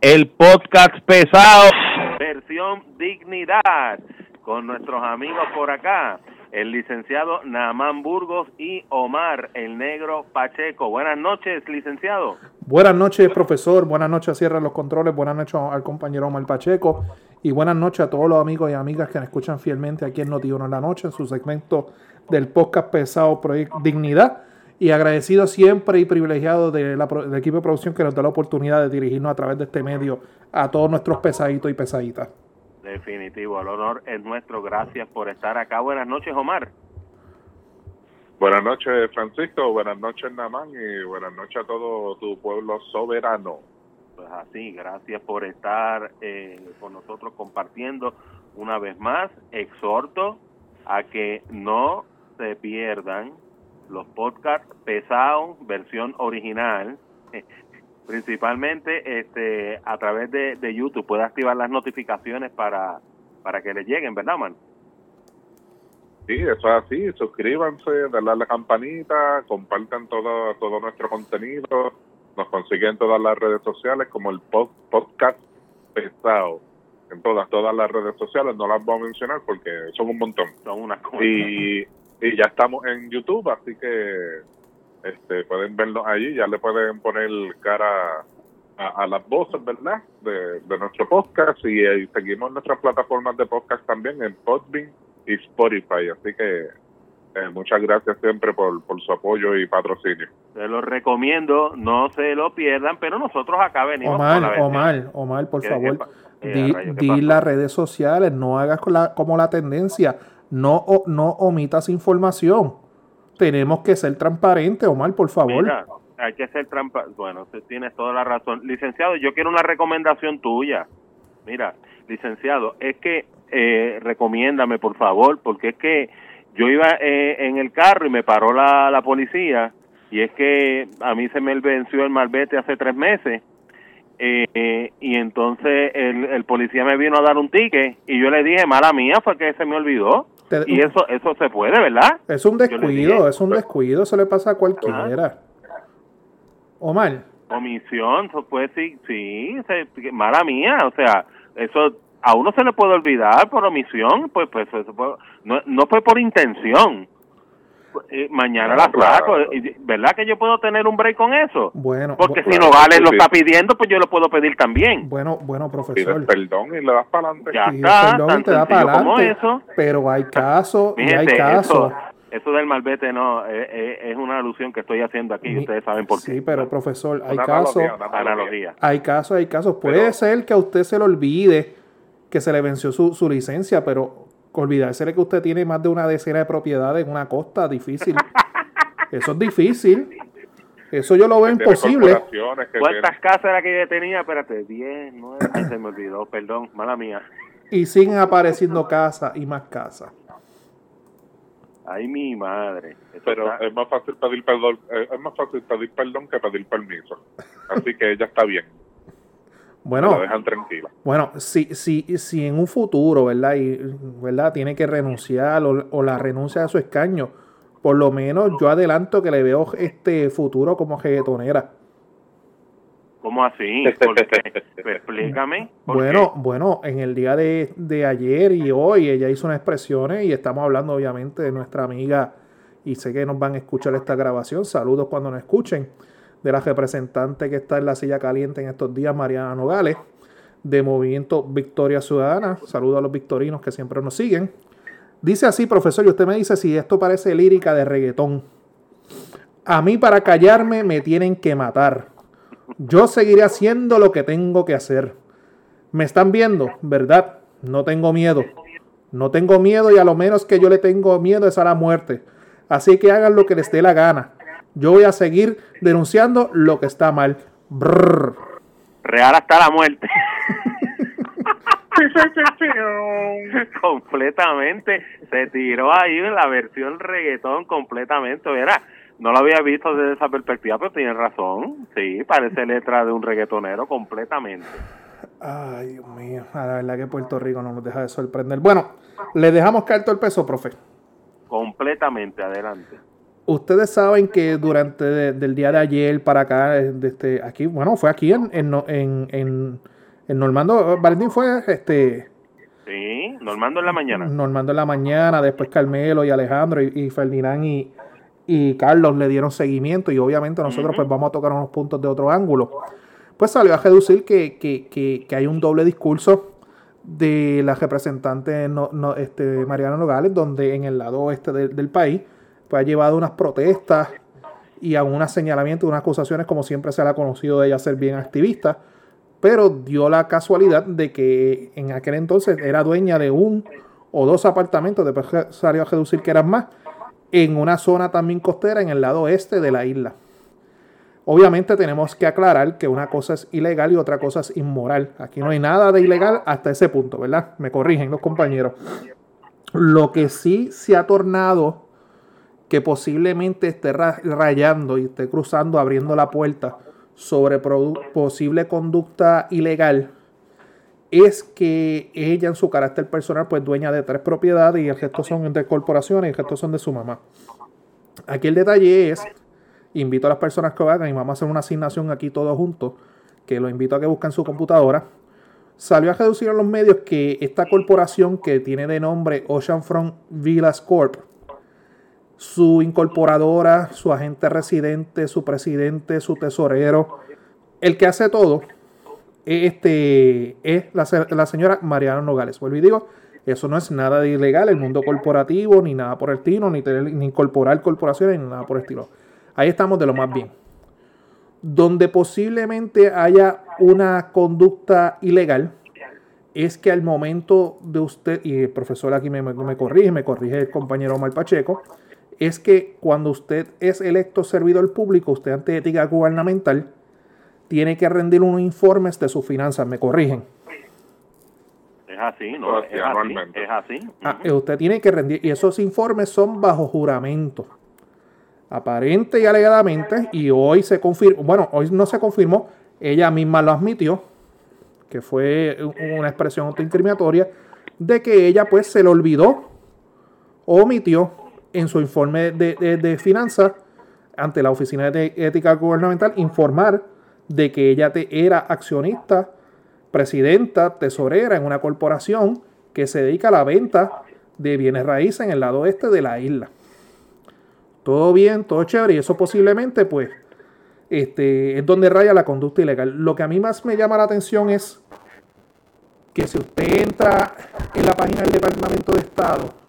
el podcast pesado, versión dignidad, con nuestros amigos por acá, el licenciado Namán Burgos y Omar, el negro Pacheco. Buenas noches, licenciado. Buenas noches, profesor. Buenas noches a Cierra los Controles. Buenas noches al compañero Omar Pacheco. Y buenas noches a todos los amigos y amigas que nos escuchan fielmente aquí en Noti en la Noche, en su segmento del podcast pesado Proyecto Dignidad y agradecido siempre y privilegiado de la, del equipo de producción que nos da la oportunidad de dirigirnos a través de este medio a todos nuestros pesaditos y pesaditas. Definitivo, el honor es nuestro. Gracias por estar acá. Buenas noches, Omar. Buenas noches, Francisco. Buenas noches, Namán. Y buenas noches a todo tu pueblo soberano. Pues así, gracias por estar eh, con nosotros compartiendo una vez más. Exhorto a que no se pierdan los podcasts pesados, versión original, principalmente este a través de, de, YouTube. Puede activar las notificaciones para, para que le lleguen, ¿verdad, man? Sí, eso es así. Suscríbanse, denle a la campanita, compartan todo, todo nuestro contenido. Nos consiguen todas las redes sociales como el podcast pesado. En todas, todas las redes sociales, no las voy a mencionar porque son un montón. Son unas Y y ya estamos en YouTube, así que este, pueden vernos allí, ya le pueden poner cara a, las voces, ¿verdad? De, nuestro podcast y, eh, seguimos nuestras plataformas de podcast también en Podbean y Spotify, así que eh, muchas gracias siempre por, por su apoyo y patrocinio. Se los recomiendo, no se lo pierdan, pero nosotros acá venimos. Omar, Omar, Omar, por favor, di, di las redes sociales, no hagas la, como la tendencia no, no omitas información. Tenemos que ser transparentes, Omar, por favor. Mira, hay que ser transparente. Bueno, tienes toda la razón. Licenciado, yo quiero una recomendación tuya. Mira, licenciado, es que eh, recomiéndame, por favor, porque es que yo iba eh, en el carro y me paró la, la policía y es que a mí se me venció el malvete hace tres meses eh, y entonces el, el, policía me vino a dar un ticket y yo le dije, mala mía, fue que se me olvidó y eso eso se puede, ¿verdad? Es un descuido, es un descuido, eso le pasa a cualquiera. Omar. Omisión, pues sí, sí, mala mía, o sea, eso a uno se le puede olvidar por omisión, pues pues eso no, no fue por intención. Eh, mañana la placo, ¿verdad que yo puedo tener un break con eso? Bueno, porque si no vale lo está pidiendo, pues yo lo puedo pedir también. Bueno, bueno, profesor. perdón y le das para adelante. Ya está, perdón, te da para adelante. Eso. Pero hay casos, y hay casos. Eso, del malvete no, eh, eh, es, una alusión que estoy haciendo aquí, y ustedes saben por qué. Sí, pero profesor, hay casos, hay casos, hay casos. Puede ser que a usted se le olvide que se le venció su, su licencia, pero olvidarse de que usted tiene más de una decena de propiedades en una costa, difícil. Eso es difícil. Eso yo lo veo imposible. ¿Cuántas casas era que yo tenía? Espérate, 10, 9, se me olvidó, perdón, mala mía. Y siguen apareciendo casas y más casas. Ay, mi madre. Pero es más fácil pedir perdón, eh, es más fácil pedir perdón que pedir permiso. Así que ella está bien. Bueno, dejan tranquila. Bueno, si, si, si en un futuro, ¿verdad? Y, ¿verdad? Tiene que renunciar o, la renuncia a su escaño, por lo menos yo adelanto que le veo este futuro como reggaetonera. ¿Cómo así? Explícame. bueno, bueno, en el día de, de, ayer y hoy ella hizo unas expresiones y estamos hablando obviamente de nuestra amiga y sé que nos van a escuchar esta grabación. Saludos cuando nos escuchen de la representante que está en la silla caliente en estos días, Mariana Nogales, de Movimiento Victoria Ciudadana. Saludo a los victorinos que siempre nos siguen. Dice así, profesor, y usted me dice si esto parece lírica de reggaetón. A mí para callarme me tienen que matar. Yo seguiré haciendo lo que tengo que hacer. Me están viendo, ¿verdad? No tengo miedo. No tengo miedo y a lo menos que yo le tengo miedo es a la muerte. Así que hagan lo que les dé la gana. Yo voy a seguir denunciando lo que está mal. Real hasta la muerte. completamente. Se tiró ahí en la versión reggaetón completamente. Verá, no lo había visto desde esa perspectiva, pero tiene razón. Sí, parece letra de un reggaetonero completamente. Ay, Dios mío. La verdad que Puerto Rico no nos deja de sorprender. Bueno, le dejamos caer todo el peso, profe. Completamente, adelante. Ustedes saben que durante el día de ayer para acá, este, aquí, bueno, fue aquí en, en, en, en Normando, Valentín fue este Sí, Normando en la mañana. Normando en la mañana, después Carmelo y Alejandro y, Ferdinand y, y, Carlos le dieron seguimiento y obviamente nosotros pues vamos a tocar unos puntos de otro ángulo. Pues salió a reducir que, que, que, que hay un doble discurso de la representante no, este, Mariana Nogales, donde en el lado oeste del país pues ha llevado unas protestas y a un señalamiento, unas acusaciones, como siempre se le ha conocido de ella ser bien activista pero dio la casualidad de que en aquel entonces era dueña de un o dos apartamentos, después salió a reducir que eran más, en una zona también costera en el lado este de la isla. Obviamente tenemos que aclarar que una cosa es ilegal y otra cosa es inmoral. Aquí no hay nada de ilegal hasta ese punto, ¿verdad? Me corrigen los compañeros. Lo que sí se ha tornado que posiblemente esté rayando y esté cruzando, abriendo la puerta sobre posible conducta ilegal es que ella en su carácter personal pues dueña de tres propiedades y el resto son de corporaciones y el resto son de su mamá. Aquí el detalle es, invito a las personas que hagan y vamos a hacer una asignación aquí todos juntos, que lo invito a que busquen su computadora. Salió a reducir en los medios que esta corporación que tiene de nombre Oceanfront Villas Corp su incorporadora, su agente residente, su presidente, su tesorero, el que hace todo, este, es la, señora Mariana Nogales. Vuelvo y digo, eso no es nada de ilegal, el mundo corporativo, ni nada por el estilo, ni, ni incorporar corporaciones, ni nada por el estilo. Ahí estamos de lo más bien. Donde posiblemente haya una conducta ilegal, es que al momento de usted, y el profesor aquí me, me corrige, me corrige el compañero Omar Pacheco, es que cuando usted es electo servidor público, usted ante ética gubernamental, tiene que rendir unos informes de sus finanzas. ¿Me corrigen? Es así, ¿no? Es así. Es así. Ah, eh, usted tiene que rendir, y esos informes son bajo juramento. Aparente y alegadamente, y hoy se confirmó, bueno, hoy no se confirmó, ella misma lo admitió, que fue una expresión autoincriminatoria, de que ella pues se le olvidó, omitió en su informe de, finanzas ante la Oficina de Ética Gubernamental informar de que ella era accionista, presidenta, tesorera en una corporación que se dedica a la venta de bienes raíces en el lado este de la isla. Todo bien, todo chévere, y eso posiblemente, pues, este, es donde raya la conducta ilegal. Lo que a mí más me llama la atención es que si usted entra en la página del Departamento de Estado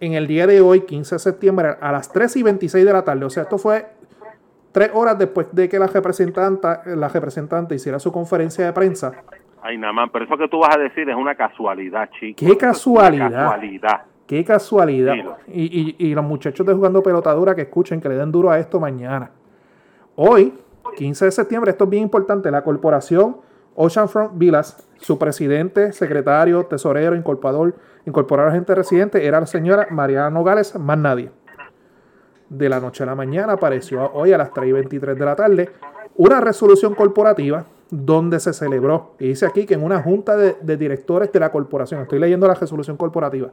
en el día de hoy, 15 de septiembre, a las 3 y 26 de la tarde. O sea, esto fue tres horas después de que la representante, la representante hiciera su conferencia de prensa. Ay, nada más, pero eso que tú vas a decir es una casualidad, chico. ¿Qué casualidad? casualidad. Qué casualidad. Y, y, y, los muchachos de jugando pelotadura que escuchen, que le den duro a esto mañana. Hoy, 15 de septiembre, esto es bien importante, la corporación Oceanfront Villas, su presidente, secretario, tesorero, incorporador, incorporar agente residente era la señora Mariana Nogales, más nadie. De la noche a la mañana apareció hoy a las 3 y 23 de la tarde una resolución corporativa donde se celebró, y dice aquí que en una junta de, directores de la corporación, estoy leyendo la resolución corporativa,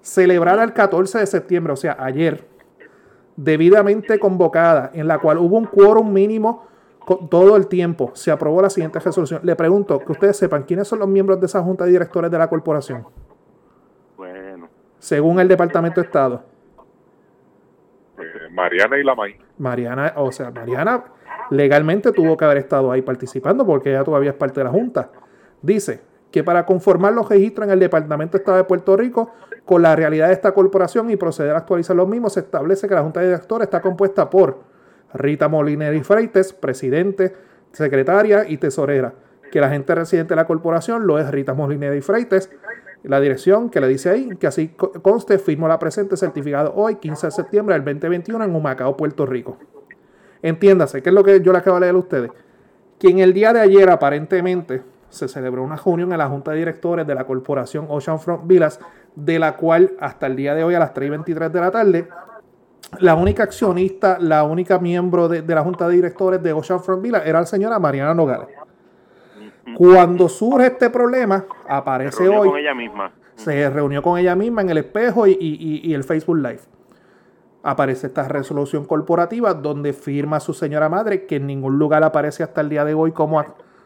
celebrar el 14 de septiembre, o sea, ayer, debidamente convocada, en la cual hubo un quórum mínimo todo el tiempo, se aprobó la siguiente resolución. Le pregunto, que ustedes sepan, ¿quiénes son los miembros de esa junta de directores de la corporación? Bueno. Según el Departamento de Estado. Eh, Mariana y la May. Mariana, o sea, Mariana legalmente tuvo que haber estado ahí participando porque ella todavía es parte de la Junta. Dice que para conformar los registros en el Departamento de Estado de Puerto Rico con la realidad de esta corporación y proceder a actualizar los mismos, se establece que la Junta de Directores está compuesta por Rita Molineri Freites, presidente, secretaria y tesorera. Que la gente residente de la corporación lo es Rita Molineri Freites. La dirección que le dice ahí, que así conste, firmo la presente certificado hoy, 15 de septiembre del 2021 en Humacao, Puerto Rico. Entiéndase, ¿qué es lo que yo le acabo de leer a ustedes? Que en el día de ayer aparentemente se celebró una reunión en la Junta de Directores de la corporación Oceanfront Villas, de la cual hasta el día de hoy a las 3 y 23 de la tarde la única accionista, la única miembro de, la junta de directores de Oceanfront Villa era la señora Mariana Nogales. Cuando surge este problema, aparece se hoy. Con ella misma. Se reunió con ella misma en el espejo y, el Facebook Live. aparece esta resolución corporativa donde firma su señora madre, que en ningún lugar aparece hasta el día de hoy como,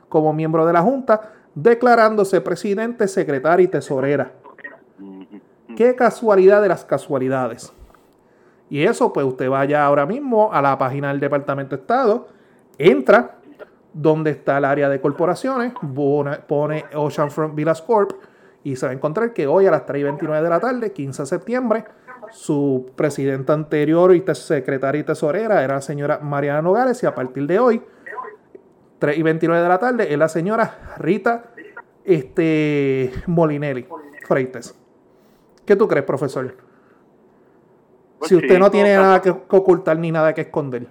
como miembro de la Junta, declarándose presidente, secretaria y tesorera. Qué casualidad de las casualidades. Y eso, pues usted vaya ahora mismo a la página del Departamento de Estado, entra donde está el área de corporaciones, pone Oceanfront Villas Corp y se va a encontrar que hoy a las 3 y 29 de la tarde, 15 de septiembre, su presidenta anterior y secretaria y tesorera era la señora Mariana Nogales y a partir de hoy, 3 y 29 de la tarde, es la señora Rita este, Molinelli Freites. ¿Qué tú crees, profesor? Pues si usted no tiene nada que ocultar ni nada que esconder.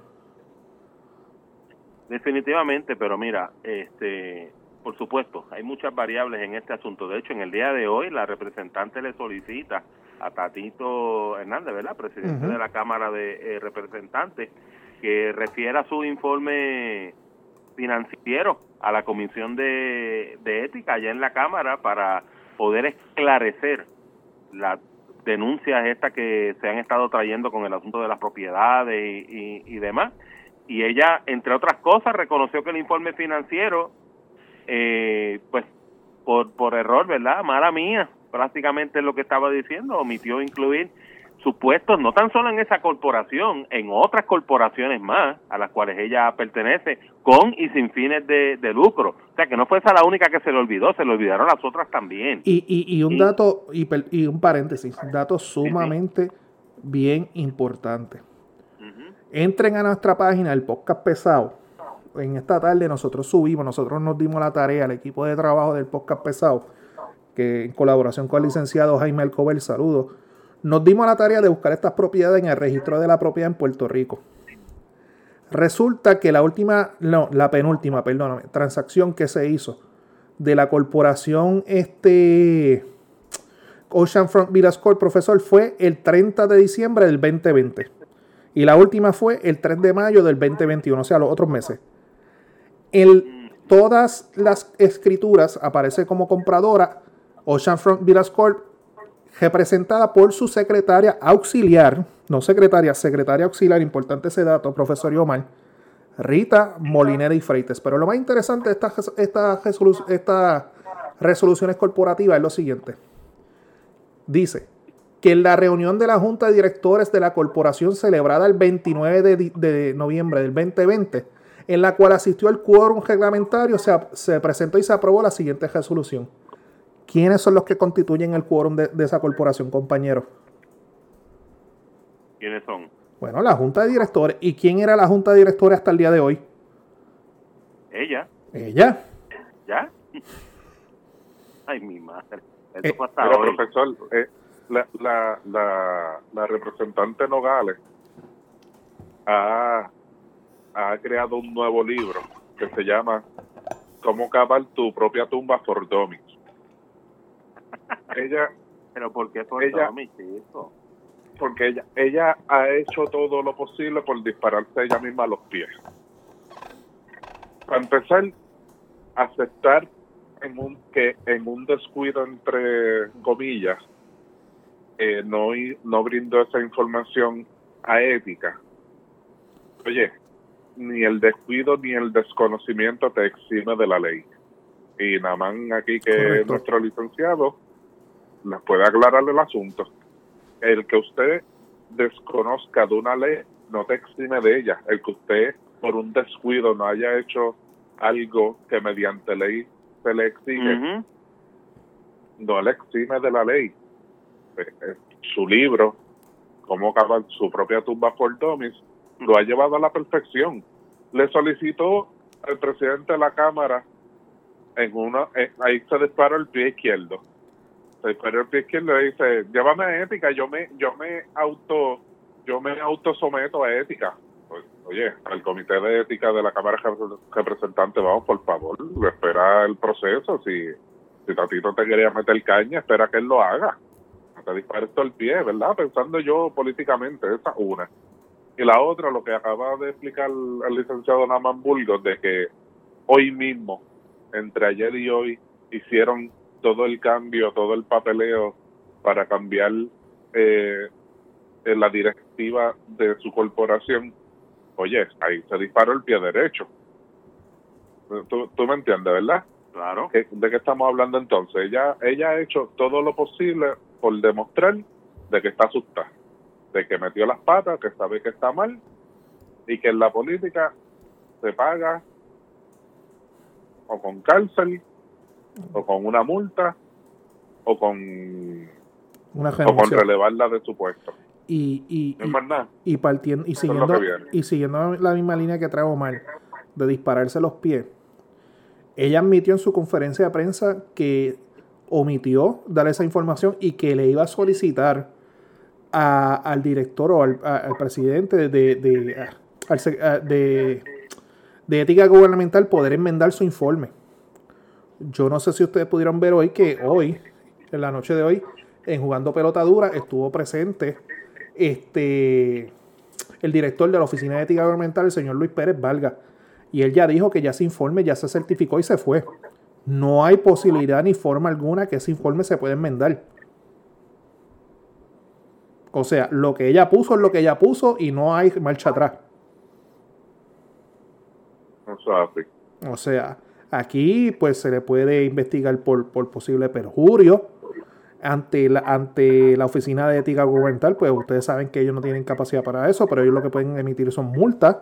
Definitivamente, pero mira, este, por supuesto, hay muchas variables en este asunto. De hecho, en el día de hoy, la representante le solicita a Tatito Hernández, ¿verdad? Presidente de la Cámara de eh, Representantes, que refiera su informe financiero a la Comisión de, Ética allá en la Cámara para poder esclarecer las denuncias estas que se han estado trayendo con el asunto de las propiedades y, demás. Y ella, entre otras cosas, reconoció que el informe financiero, eh, pues por, por error, ¿verdad? Mala mía, prácticamente lo que estaba diciendo, omitió incluir supuestos no tan solo en esa corporación, en otras corporaciones más a las cuales ella pertenece, con y sin fines de, lucro. O sea, que no fue esa la única que se le olvidó, se le olvidaron las otras también. Y, y, un dato, y, y, un paréntesis, un dato sumamente bien importante. Entren a nuestra página, el podcast pesado. En esta tarde nosotros subimos, nosotros nos dimos la tarea, el equipo de trabajo del podcast pesado, que en colaboración con el licenciado Jaime Alcover, saludos nos dimos la tarea de buscar estas propiedades en el registro de la propiedad en Puerto Rico. Resulta que la última, no, la penúltima, perdóname, transacción que se hizo de la corporación este Oceanfront Villas Corp, profesor, fue el 30 de diciembre del 2020. Y la última fue el 3 de mayo del 2021, o sea, los otros meses. En todas las escrituras aparece como compradora Oceanfront Villas Corp representada por su secretaria auxiliar, no secretaria, secretaria auxiliar, importante ese dato, profesor Yomar, Rita Molinera y Freites. Pero lo más interesante de estas esta, esta resoluciones corporativas es lo siguiente. Dice que en la reunión de la Junta de Directores de la Corporación celebrada el 29 de, noviembre del 2020, en la cual asistió el quórum reglamentario, se, se presentó y se aprobó la siguiente resolución ¿Quiénes son los que constituyen el quórum de, esa corporación, compañero? ¿Quiénes son? Bueno, la junta de directores. ¿Y quién era la junta de directores hasta el día de hoy? Ella. ¿Ella? ¿Ya? Ay, mi madre. Eh, profesor, eh, la, la, la, la, representante Nogales ha, ha creado un nuevo libro que se llama Cómo cavar tu propia tumba for dummies ella pero por qué ella, porque ella ella ha hecho todo lo posible por dispararse ella misma a los pies. Para empezar aceptar en un que en un descuido entre comillas eh, no no brindó esa información a ética oye ni el descuido ni el desconocimiento te exime de la ley. Y nada más aquí que nuestro licenciado les puede aclarar el asunto. El que usted desconozca de una ley no te exime de ella. El que usted por un descuido no haya hecho algo que mediante ley se le exige, no le exime de la ley. Eh, eh, su libro, Cómo acabar su propia tumba por Domis, lo ha llevado a la perfección. Le solicitó al presidente de la Cámara en una, eh, ahí se disparó el pie izquierdo pero el izquierdo dice, llévame a ética, yo me, yo me auto, yo me auto someto a ética. Pues, oye, al comité de ética de la Cámara de Representantes, vamos, por favor, espera el proceso. Si, si Tatito te quería meter caña, espera que él lo haga. No te dispares el pie, ¿verdad? Pensando yo políticamente, esa una. Y la otra, lo que acaba de explicar el licenciado Naman Burgos, de que hoy mismo, entre ayer y hoy, hicieron todo el cambio, todo el papeleo para cambiar eh, en la directiva de su corporación, oye, ahí se disparó el pie derecho. Tú, tú me entiendes, ¿verdad? Claro. ¿De qué estamos hablando entonces? Ella, ella ha hecho todo lo posible por demostrar de que está asustada, de que metió las patas, que sabe que está mal y que en la política se paga o con cárcel o con una multa o con Una o con relevarla de su puesto. Y, y, No nada. y, y partiendo, y siguiendo, y siguiendo la misma línea que trae Omar, de dispararse los pies, ella admitió en su conferencia de prensa que omitió dar esa información y que le iba a solicitar a- al director o al, a- al presidente de, de, de- de ética gubernamental poder enmendar su informe. Yo no sé si ustedes pudieron ver hoy que hoy, en la noche de hoy, en Jugando Pelota Dura, estuvo presente este el director de la Oficina de Ética Gubernamental, el señor Luis Pérez Valga. Y él ya dijo que ya ese informe ya se certificó y se fue. No hay posibilidad ni forma alguna que ese informe se pueda enmendar. O sea, lo que ella puso es lo que ella puso y no hay marcha atrás. O sea, aquí pues se le puede investigar por, por posible perjurio ante la, ante la Oficina de Ética Gubernamental, pues ustedes saben que ellos no tienen capacidad para eso, pero ellos lo que pueden emitir son multas.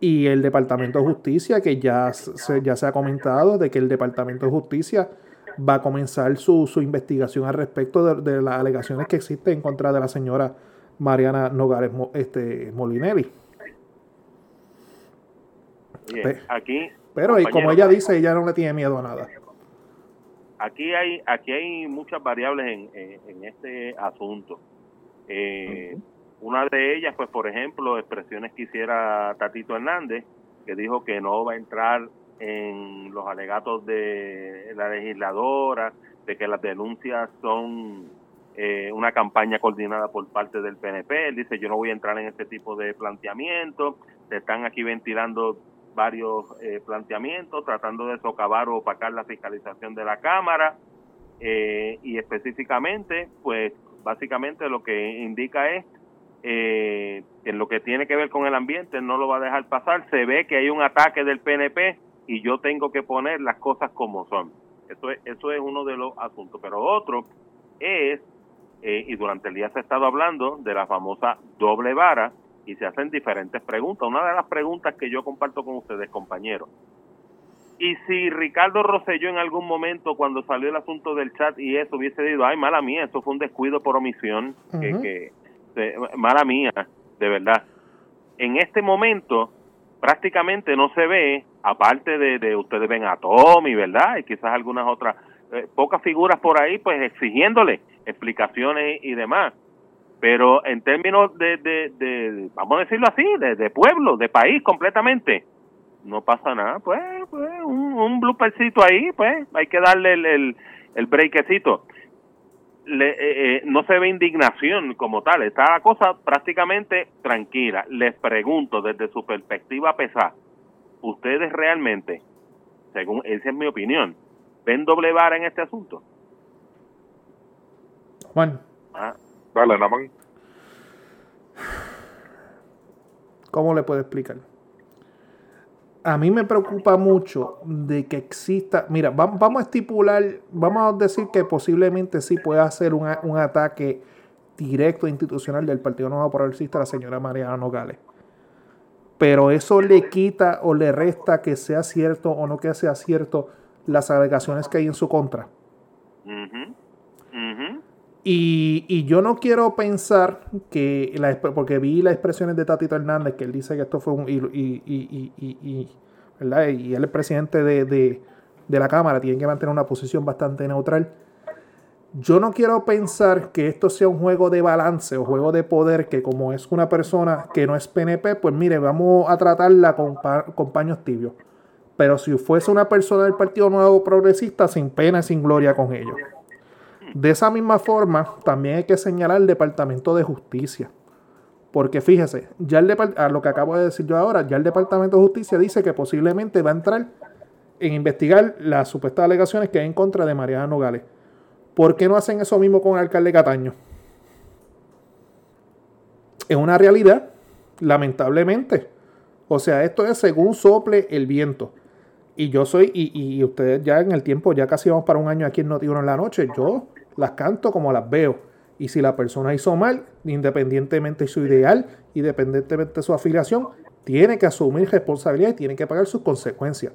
Y el Departamento de Justicia, que ya se, ya se ha comentado de que el Departamento de Justicia va a comenzar su, su investigación al respecto de, de las alegaciones que existen en contra de la señora Mariana Nogales Mo- este, Molinelli. Bien, aquí, Pero y como ella dice, ella no le tiene miedo a nada. aquí hay aquí hay muchas variables en, en, en este asunto. Eh, Una de ellas, pues por ejemplo, expresiones que hiciera Tatito Hernández, que dijo que no va a entrar en los alegatos de la legisladora, de que las denuncias son eh, una campaña coordinada por parte del PNP. Él dice, yo no voy a entrar en este tipo de planteamientos. Se están aquí ventilando varios eh, planteamientos, tratando de socavar o opacar la fiscalización de la Cámara. Eh, y específicamente, pues básicamente lo que indica es eh, en lo que tiene que ver con el ambiente no lo va a dejar pasar. Se ve que hay un ataque del PNP y yo tengo que poner las cosas como son. Eso es, eso es uno de los asuntos. Pero otro es, eh, y durante el día se ha estado hablando de la famosa doble vara y se hacen diferentes preguntas. Una de las preguntas que yo comparto con ustedes, compañeros, y si Ricardo Rosselló en algún momento cuando salió el asunto del chat y eso hubiese dicho, ay, mala mía, eso fue un descuido por omisión, que, Ujú. que de- mala mía, de verdad. En este momento prácticamente no se ve, aparte de, de ustedes ven a Tommy, ¿verdad? Y quizás algunas otras, eh, pocas figuras por ahí, pues exigiéndole explicaciones y demás. Pero en términos de, de, de vamos a decirlo así, de, de pueblo, de país completamente, no pasa nada, pues, pues un, un bloopercito ahí, pues hay que darle el, el, el breakcito. Le, eh, eh, no se ve indignación como tal, está la cosa prácticamente tranquila. Les pregunto desde su perspectiva pesada, ¿ustedes realmente, según esa es mi opinión, ven doble vara en este asunto? Juan, Ah, Dale, Naman. ¿cómo le puedo explicar? A mí me preocupa mucho de que exista, mira, va- vamos a estipular, vamos a decir que posiblemente sí pueda ser un, un ataque directo e institucional del Partido Nuevo Progresista a la señora Mariana Nogales. Pero eso le quita o le resta que sea cierto o no que sea cierto las alegaciones que hay en su contra. ujú, ujú. Y, yo no quiero pensar que, porque vi las expresiones de Tatito Hernández, que él dice que esto fue un... Y, él es presidente de, la Cámara, tiene que mantener una posición bastante neutral. Yo no quiero pensar que esto sea un juego de balance o juego de poder, que como es una persona que no es PNP, pues mire, vamos a tratarla con, con paños tibios. Pero si fuese una persona del Partido Nuevo Progresista, sin pena sin gloria con ellos. De esa misma forma, también hay que señalar el Departamento de Justicia. Porque fíjese, ya el a lo que acabo de decir yo ahora, ya el Departamento de Justicia dice que posiblemente va a entrar en investigar las supuestas alegaciones que hay en contra de Mariana Nogales. ¿Por qué no hacen eso mismo con el alcalde Cataño? es una realidad, lamentablemente. O sea, esto es según sople el viento. Y yo soy, y, ustedes ya en el tiempo, ya casi vamos para un año aquí en noti en la noche, yo las canto como las veo. Y si la persona hizo mal, independientemente de su ideal, independientemente de su afiliación, tiene que asumir responsabilidad y tiene que pagar sus consecuencias.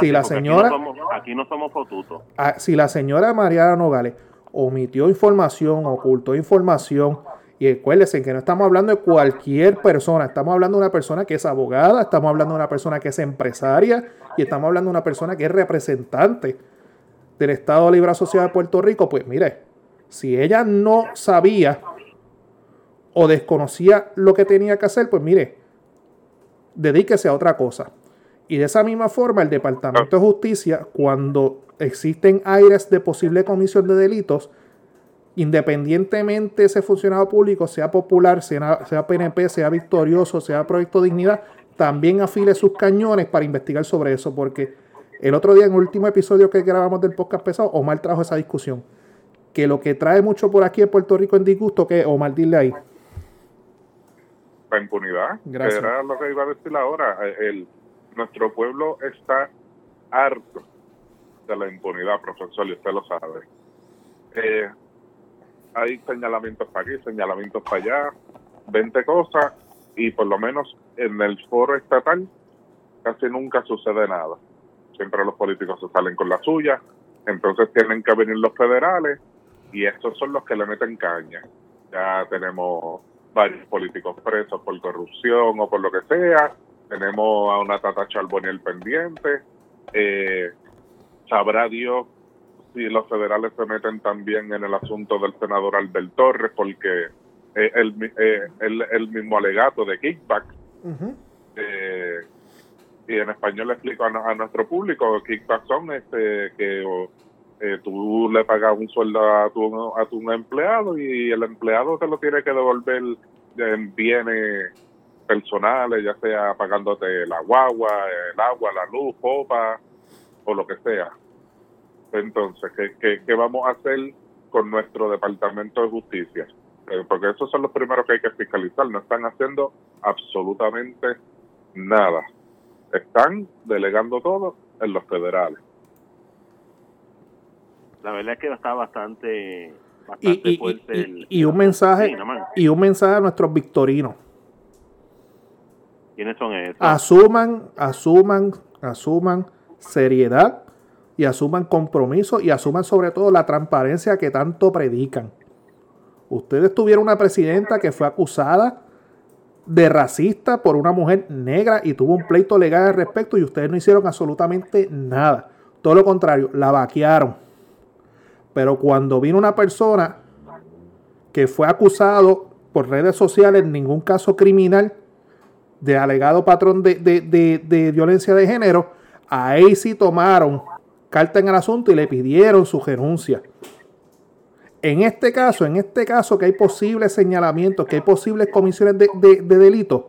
si la señora, aquí no somos, fotutos. Ah, si la señora Mariana Nogales omitió información, ocultó información, y recuérdense que no estamos hablando de cualquier persona, estamos hablando de una persona que es abogada, estamos hablando de una persona que es empresaria y estamos hablando de una persona que es representante del Estado Libre Asociado de Puerto Rico. Pues mire, si ella no sabía o desconocía lo que tenía que hacer, pues mire, dedíquese a otra cosa. Y de esa misma forma, el Departamento de Justicia, cuando existen aires de posible comisión de delitos, independientemente ese funcionario público sea popular, sea, sea PNP, sea victorioso, sea Proyecto Dignidad, también afile sus cañones para investigar sobre eso, porque el otro día en el último episodio que grabamos del podcast pesado, Omar trajo esa discusión, que lo que trae mucho por aquí en Puerto Rico en disgusto, que Omar, dile ahí. La impunidad, Gracias. era lo que iba a decir ahora, el, nuestro pueblo está harto de la impunidad, profesor, y usted lo sabe. Eh, hay señalamientos para aquí, señalamientos para allá, 20 cosas, y por lo menos en el foro estatal casi nunca sucede nada. Siempre los políticos se salen con la suya, entonces tienen que venir los federales y estos son los que le meten caña. Ya tenemos varios políticos presos por corrupción o por lo que sea, tenemos a una Tata Charboniel pendiente, eh, sabrá Dios si los federales se meten también en el asunto del senador Albert Torres, porque eh, el, eh, el, mismo alegato de kickback, eh, y en español le explico a, nuestro público, kickback son este, que tú le pagas un sueldo a tu, a tu empleado y el empleado te lo tiene que devolver en bienes personales, ya sea pagándote la guagua, el agua, la luz, copa o lo que sea. Entonces, ¿qué, qué, vamos a hacer con nuestro Departamento de Justicia? Eh, porque esos son los primeros que hay que fiscalizar. No están haciendo absolutamente nada. Están delegando todo en los federales. La verdad es que está bastante, bastante y, fuerte. Y, un mensaje y un mensaje a nuestros victorinos. ¿Quiénes son esos? Asuman, asuman, asuman seriedad y asuman compromiso y asuman sobre todo la transparencia que tanto predican. Ustedes tuvieron una presidenta que fue acusada de racista por una mujer negra y tuvo un pleito legal al respecto y ustedes no hicieron absolutamente nada. Todo lo contrario, la vaquearon. Pero cuando vino una persona que fue acusado por redes sociales, en ningún caso criminal, de alegado patrón de, de violencia de género, ahí sí tomaron carta en el asunto y le pidieron su renuncia. En este caso, en este caso que hay posibles señalamientos, que hay posibles comisiones de, de, delitos,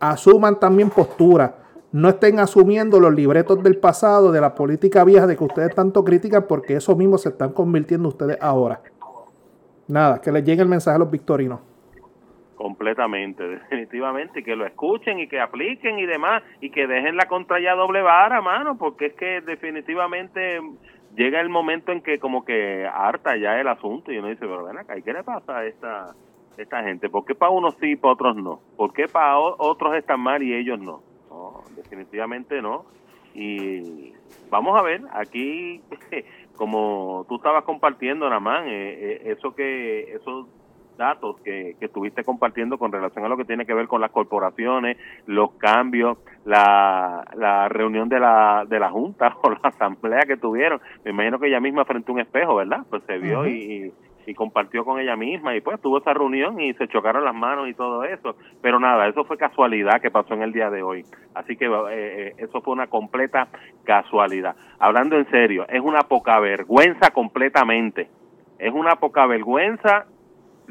asuman también postura. No estén asumiendo los libretos del pasado, de la política vieja de que ustedes tanto critican, porque eso mismo se están convirtiendo ustedes ahora. Nada, que les llegue el mensaje a los victorinos. Completamente, definitivamente, que lo escuchen y que apliquen y demás, y que dejen la contra ya doble vara, mano, porque es que definitivamente llega el momento en que como que harta ya el asunto y uno dice, pero ven acá, ¿y qué le pasa a esta, esta gente? ¿Por qué para unos sí y para otros no? ¿Por qué para otros están mal y ellos no? No, definitivamente no. Y vamos a ver, aquí, como tú estabas compartiendo, Namán, eh, eh, eso que, eso datos que, que estuviste compartiendo con relación a lo que tiene que ver con las corporaciones, los cambios, la, la reunión de la, de la Junta o la asamblea que tuvieron. Me imagino que ella misma frente a un espejo, ¿verdad? Pues se vio y, y compartió con ella misma y pues tuvo esa reunión y se chocaron las manos y todo eso. Pero nada, eso fue casualidad que pasó en el día de hoy. Así que eh, eh, eso fue una completa casualidad. Hablando en serio, es una poca vergüenza completamente. Es una poca vergüenza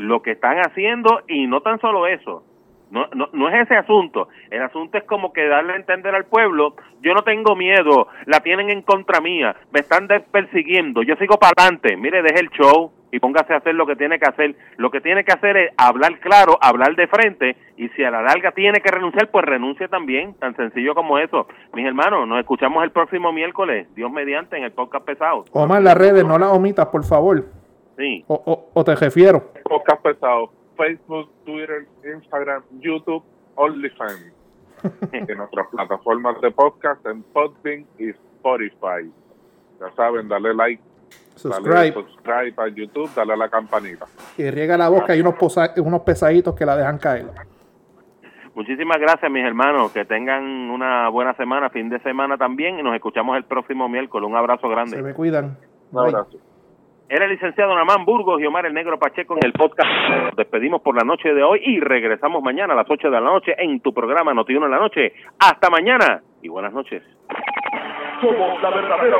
lo que están haciendo y no tan solo eso. No, no, no es ese asunto. El asunto es como que darle a entender al pueblo, yo no tengo miedo, la tienen en contra mía, me están persiguiendo, yo sigo para adelante. Mire, deje el show, y póngase a hacer lo que tiene que hacer. Lo que tiene que hacer es hablar claro, hablar de frente y si a la larga tiene que renunciar, pues renuncie también, tan sencillo como eso. Mis hermanos, nos escuchamos el próximo miércoles, Dios mediante, en el podcast pesado. Omar, las redes, no las omitas, por favor. Sí. O, o, o te refiero. Podcast pesado, Facebook, Twitter, Instagram, YouTube, OnlyFans. en nuestras plataformas de podcast en Podbean y Spotify. Ya saben, dale like, dale Subscribe. subscribe a YouTube, dale a la campanita. Y riega la boca y unos, posa- unos pesaditos que la dejan caer. Muchísimas gracias, mis hermanos. Que tengan una buena semana, fin de semana también. Y nos escuchamos el próximo miércoles. Un abrazo grande. Se me cuidan. Un abrazo. Era el licenciado Namán Burgos y Omar el Negro Pacheco en el podcast. Nos despedimos por la noche de hoy y regresamos mañana a las 8 de la noche en tu programa Notiuno en la Noche. Hasta mañana y buenas noches. Somos la verdadera